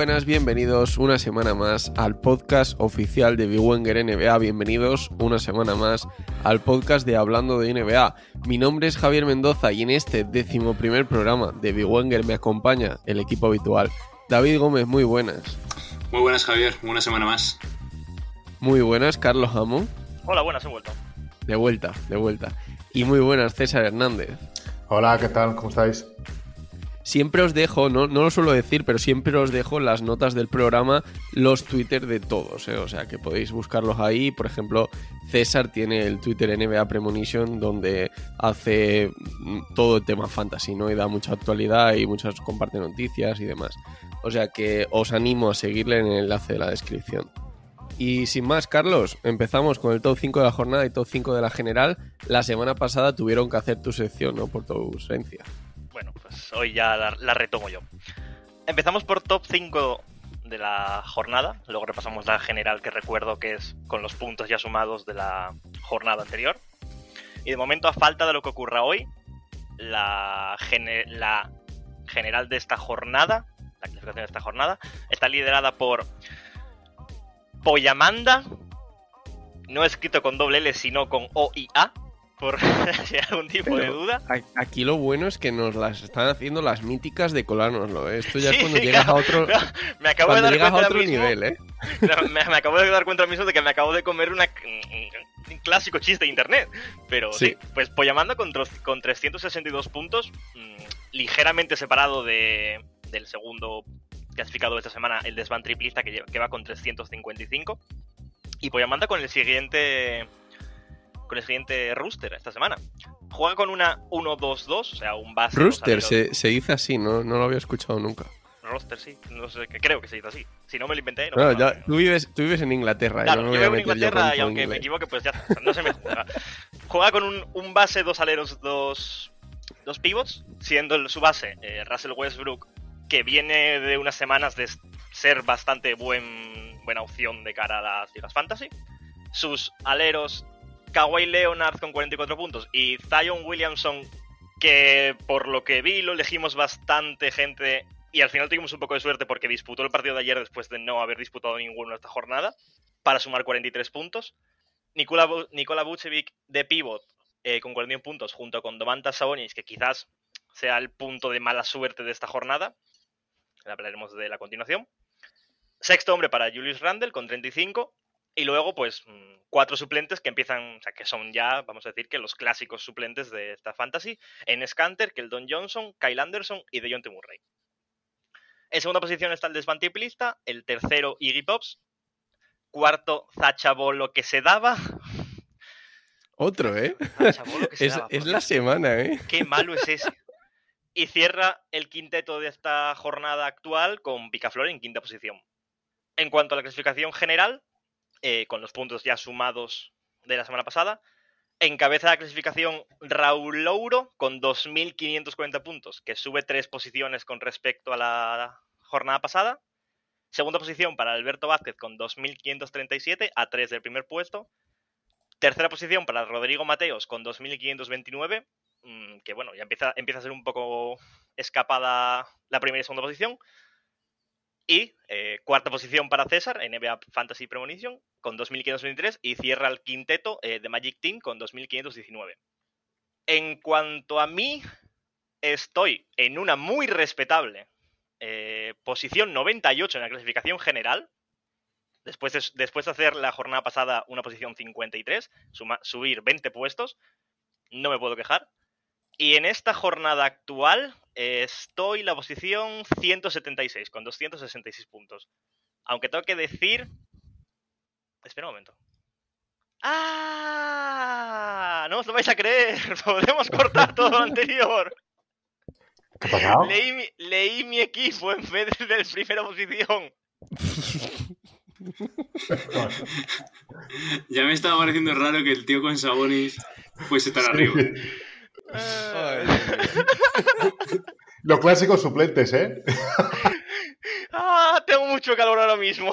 Buenas, bienvenidos una semana más al podcast oficial de Wenger NBA. Bienvenidos una semana más al podcast de Hablando de NBA. Mi nombre es Javier Mendoza y en este décimo primer programa de Wenger me acompaña el equipo habitual. David Gómez, muy buenas. Muy buenas, Javier. Una semana más. Muy buenas, Carlos Amo. Hola, buenas, he vuelto. De vuelta, de vuelta. Y muy buenas, César Hernández. Hola, ¿qué tal? ¿Cómo estáis? Siempre os dejo, no, no lo suelo decir, pero siempre os dejo las notas del programa los Twitter de todos, ¿eh? o sea que podéis buscarlos ahí. Por ejemplo, César tiene el Twitter NBA Premonition donde hace mm, todo el tema fantasy, ¿no? Y da mucha actualidad y muchas comparte noticias y demás. O sea que os animo a seguirle en el enlace de la descripción. Y sin más, Carlos, empezamos con el top 5 de la jornada y top 5 de la general. La semana pasada tuvieron que hacer tu sección, ¿no? Por tu ausencia. Bueno, pues hoy ya la, retomo yo. Empezamos por top 5 de la jornada, luego repasamos la general que recuerdo que es con los puntos ya sumados de la jornada anterior. Y de momento, a falta de lo que ocurra hoy, la, la general de esta jornada, la clasificación de esta jornada, está liderada por Poyamanda, no escrito con doble L, sino con O y A, por si hay algún tipo de duda. Aquí lo bueno es que nos las están haciendo las míticas de colárnoslo, ¿eh? Esto ya es cuando llegas claro. a otro, Me acabo de dar a cuenta otro ahora mismo- nivel, ¿eh? Me, me acabo de dar cuenta mismo de que me acabo de comer una, un clásico chiste de internet. Pero sí, Sí. pues Poyamanda con, tro- con 362 puntos, mm, ligeramente separado de, del segundo clasificado esta semana, el desván triplista que, lle- que va con 355. Y Poyamanda con el siguiente. Con el siguiente rooster esta semana. Juega con una 1-2-2, o sea, un base. Rooster, se, se dice así, ¿no? No lo había escuchado nunca. Roster, sí. No sé, que creo que se dice así. Si no me lo inventé, no Bueno, pasa nada. ya, tú, vives, tú vives en Inglaterra, Claro, yo no vivo en Inglaterra y aunque me equivoque, pues ya no se me juzga. Juega con un, un base, dos aleros, dos, dos pivots, siendo el- su base eh, Russell Westbrook, que viene de unas semanas de ser bastante buen, buena opción de cara a las ligas fantasy. Sus aleros Kawhi Leonard con 44 puntos y Zion Williamson, que por lo que vi lo elegimos bastante gente y al final tuvimos un poco de suerte porque disputó el partido de ayer después de no haber disputado ninguno esta jornada para sumar 43 puntos. Nikola, Nikola Vucevic de pivot eh, con 41 puntos junto con Domantas Sabonis, que quizás sea el punto de mala suerte de esta jornada. Hablaremos de la continuación. Sexto hombre para Julius Randle con 35. Y luego, pues, mm, cuatro suplentes que empiezan, o sea, que son ya, vamos a decir, que los clásicos suplentes de esta fantasy. En Scanter, Keldon Johnson, Kyle Anderson y DeJounte Murray. En segunda posición está el desvantiplista, el tercero Iggy Pops, cuarto Zachabolo que se daba. Otro, ¿eh? Que se Es, daba, es la semana, ¿eh? Qué malo es ese. Y cierra el quinteto de esta jornada actual con Picaflor en quinta posición. En cuanto a la clasificación general, eh, con los puntos ya sumados de la semana pasada, encabeza la clasificación Raúl Louro con 2.540 puntos, que sube tres posiciones con respecto a la jornada pasada. Segunda posición para Alberto Vázquez con 2.537 a 3 del primer puesto. Tercera posición para Rodrigo Mateos con 2.529 mm, que bueno, ya empieza, empieza a ser un poco escapada la primera y segunda posición. Y eh, cuarta posición para César, en NBA Fantasy Premonition, con 2.523. Y cierra el quinteto eh, de Magic Team con 2.519. En cuanto a mí, estoy en una muy respetable eh, posición 98 en la clasificación general. Después de, después de hacer la jornada pasada una posición 53, suma- subir 20 puestos, no me puedo quejar. Y en esta jornada actual estoy en la posición 176, con 266 puntos. Aunque tengo que decir... Espera un momento. ¡Ah! No os lo vais a creer. Podemos cortar todo lo anterior. ¿Qué ha pasado? Leí mi, leí mi equipo en vez de la primera posición. Ya me estaba pareciendo raro que el tío con Sabonis fuese tan arriba. Los clásicos suplentes, ¿eh? ¡Ah! Tengo mucho calor ahora mismo.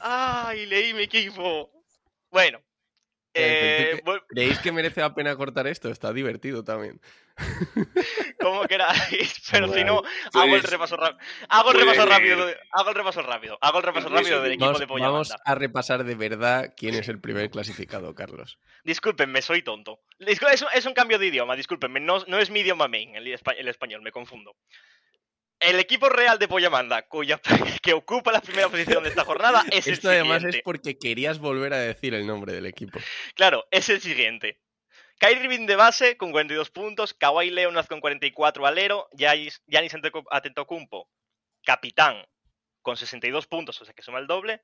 ¡Ay! Leí mi equipo. Bueno. Eh, ¿Creéis que merece la pena cortar esto? Está divertido también. como queráis, pero si no, hago el repaso rápido. Hago el repaso rápido. Hago el repaso rápido. Hago el repaso rápido del equipo Vamos, de Polla vamos Banda. a repasar de verdad quién es el primer clasificado, Carlos. Discúlpenme, soy tonto. Es, es un cambio de idioma, discúlpenme. No, no es mi idioma main, el, espa- el español, me confundo. El equipo real de Pollamanda, cuya, que ocupa la primera posición de esta jornada, es Esto el además siguiente. es porque querías volver a decir el nombre del equipo. Claro, es el siguiente. Kyrie Irving de base con 42 puntos, Kawhi Leonard con 44 alero, Giannis Antetokounmpo- capitán, con 62 puntos, o sea que suma el doble,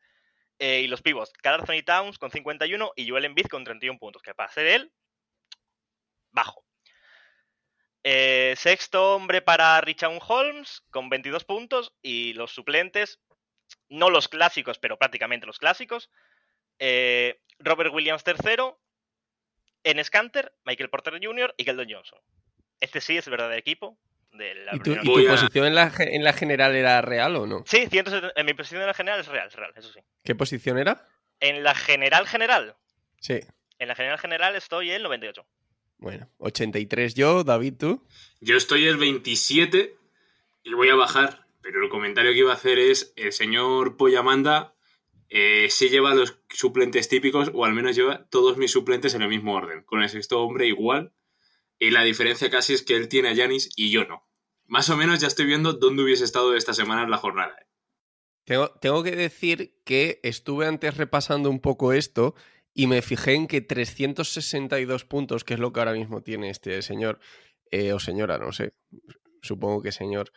eh, y los pivots, Carl Anthony Towns con 51 y Joel Embiid con 31 puntos, que para ser él, bajo. Eh, sexto hombre para Richard Holmes con 22 puntos y los suplentes, no los clásicos, pero prácticamente los clásicos, eh, Robert Williams III, Enes Kanter, Michael Porter Jr. y Keldon Johnson. Este sí es el verdadero equipo de la ¿Y tu, y tu posición en la, en la general era real o no? Sí, 170 en mi posición en la general es real, es real, eso sí. ¿Qué posición era? En la general general, Sí. en la general general estoy en 98. Bueno, 83 yo, David, tú. Yo estoy el 27 y voy a bajar, pero el comentario que iba a hacer es, el señor Poyamanda eh, sí lleva los suplentes típicos, o al menos lleva todos mis suplentes en el mismo orden, con el sexto hombre igual, y la diferencia casi es que él tiene a Yanis y yo no. Más o menos ya estoy viendo dónde hubiese estado esta semana en la jornada. Tengo, tengo que decir que estuve antes repasando un poco esto y me fijé en que 362 puntos, que es lo que ahora mismo tiene este señor, eh, o señora, no sé, supongo que señor,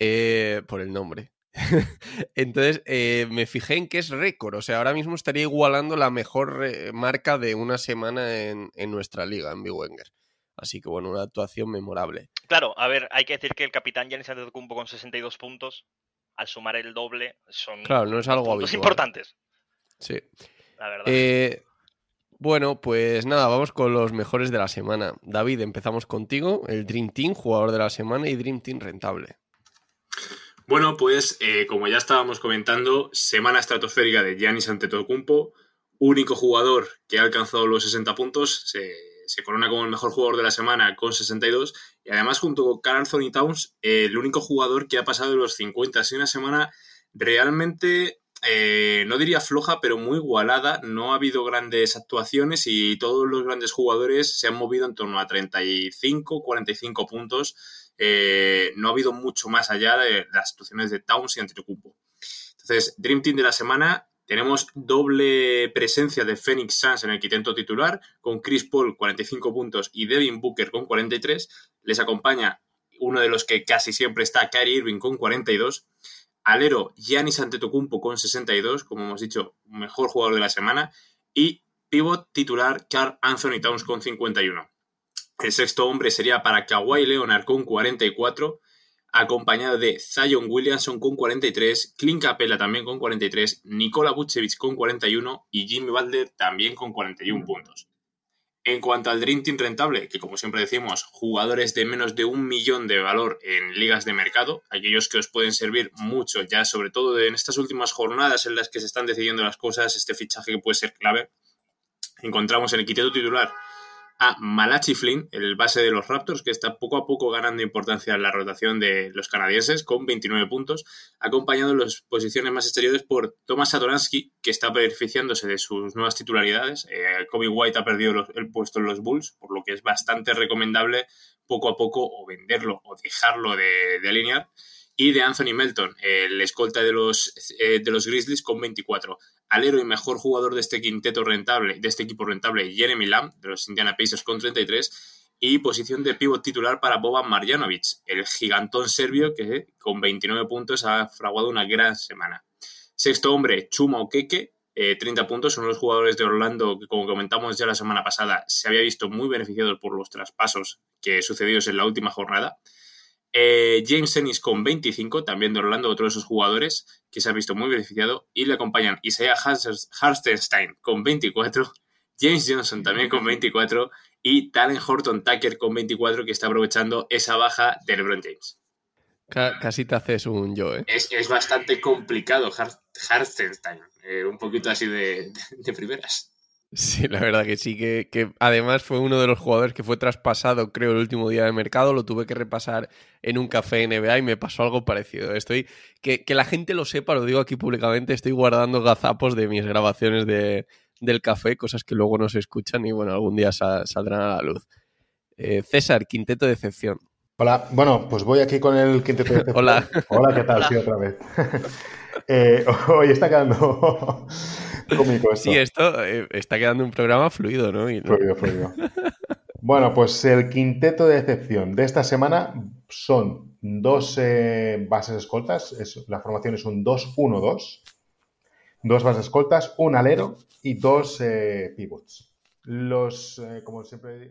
eh, por el nombre. Entonces, eh, me fijé en que es récord, o sea, ahora mismo estaría igualando la mejor eh, marca de una semana en, en nuestra liga, en Big Wenger. Así que bueno, una actuación memorable. Claro, a ver, hay que decir que el capitán Giannis Antetokounmpo con 62 puntos, al sumar el doble, son Claro, no es algo puntos habitual. importantes, Sí. la verdad. Eh, bueno, pues nada, vamos con los mejores de la semana. David, empezamos contigo, el Dream Team, jugador de la semana y Dream Team rentable. Bueno, pues eh, como ya estábamos comentando, semana estratosférica de Giannis Antetokounmpo, único jugador que ha alcanzado los 60 puntos, se, corona como el mejor jugador de la semana con 62 y además junto con Carl Anthony Towns, eh, el único jugador que ha pasado los 50. Ha una semana realmente, eh, no diría floja, pero muy igualada. No ha habido grandes actuaciones y todos los grandes jugadores se han movido en torno a 35, 45 puntos. Eh, no ha habido mucho más allá de las situaciones de Towns y Antetokounmpo. Entonces, Dream Team de la semana, tenemos doble presencia de Phoenix Suns en el quinteto titular, con Chris Paul 45 puntos y Devin Booker con 43. Les acompaña uno de los que casi siempre está, Kyrie Irving con 42. Alero, Giannis Antetokounmpo con 62, como hemos dicho, mejor jugador de la semana. Y pivot titular, Carl Anthony Towns con 51. El sexto hombre sería para Kawhi Leonard con 44, acompañado de Zion Williamson con 43, Clint Capella también con 43, Nikola Vucevic con 41 y Jimmy Butler también con 41 puntos. En cuanto al Dream Team rentable, que como siempre decimos, jugadores de menos de un millón de valor en ligas de mercado, aquellos que os pueden servir mucho, ya sobre todo en estas últimas jornadas en las que se están decidiendo las cosas, este fichaje que puede ser clave, encontramos en el quinteto titular a Malachi Flynn, el base de los Raptors, que está poco a poco ganando importancia en la rotación de los canadienses con 29 puntos, acompañado en las posiciones más exteriores por Thomas Satoransky, que está beneficiándose de sus nuevas titularidades. Eh, Kobe White ha perdido el puesto en los Bulls, por lo que es bastante recomendable poco a poco o venderlo o dejarlo de, de alinear. Y de Anthony Melton, el escolta de los, eh, de los Grizzlies, con 24 alero y mejor jugador de este quinteto rentable, de este equipo rentable, Jeremy Lamb, de los Indiana Pacers con 33, y posición de pívot titular para Boban Marjanovic, el gigantón serbio que con 29 puntos ha fraguado una gran semana. Sexto hombre, Chuma Okeke, eh, 30 puntos, son los jugadores de Orlando que, como comentamos ya la semana pasada, se había visto muy beneficiados por los traspasos que sucedidos en la última jornada. Eh, James Ennis con 25, también de Orlando, otro de esos jugadores que se ha visto muy beneficiado. Y le acompañan Isaiah Hartenstein con 24, James Johnson también con 24 y Talen Horton Tucker con 24 que está aprovechando esa baja de LeBron James. Ca- casi te haces un yo, ¿eh? Es, es bastante complicado Har- Hartenstein, eh, un poquito así de, de primeras. Sí, la verdad que sí, que, que además fue uno de los jugadores que fue traspasado, creo, el último día de mercado, lo tuve que repasar en un café NBA y me pasó algo parecido. Estoy, que, que la gente lo sepa, lo digo aquí públicamente, estoy guardando gazapos de mis grabaciones de, del café, cosas que luego no se escuchan y bueno, algún día sa- saldrán a la luz. Eh, César, quinteto de excepción. Hola, bueno, pues voy aquí con el quinteto de Hola. Hola, ¿qué tal? Hola. Sí, otra vez. Eh, hoy está quedando cómico esto. Sí, esto eh, está quedando un programa fluido, ¿no? Y- Fluido, fluido. Bueno, pues el quinteto de excepción de esta semana son dos eh, bases escoltas. Es- la formación es un 2-1-2. Dos bases escoltas, un alero y dos eh, pivots. Los, como siempre.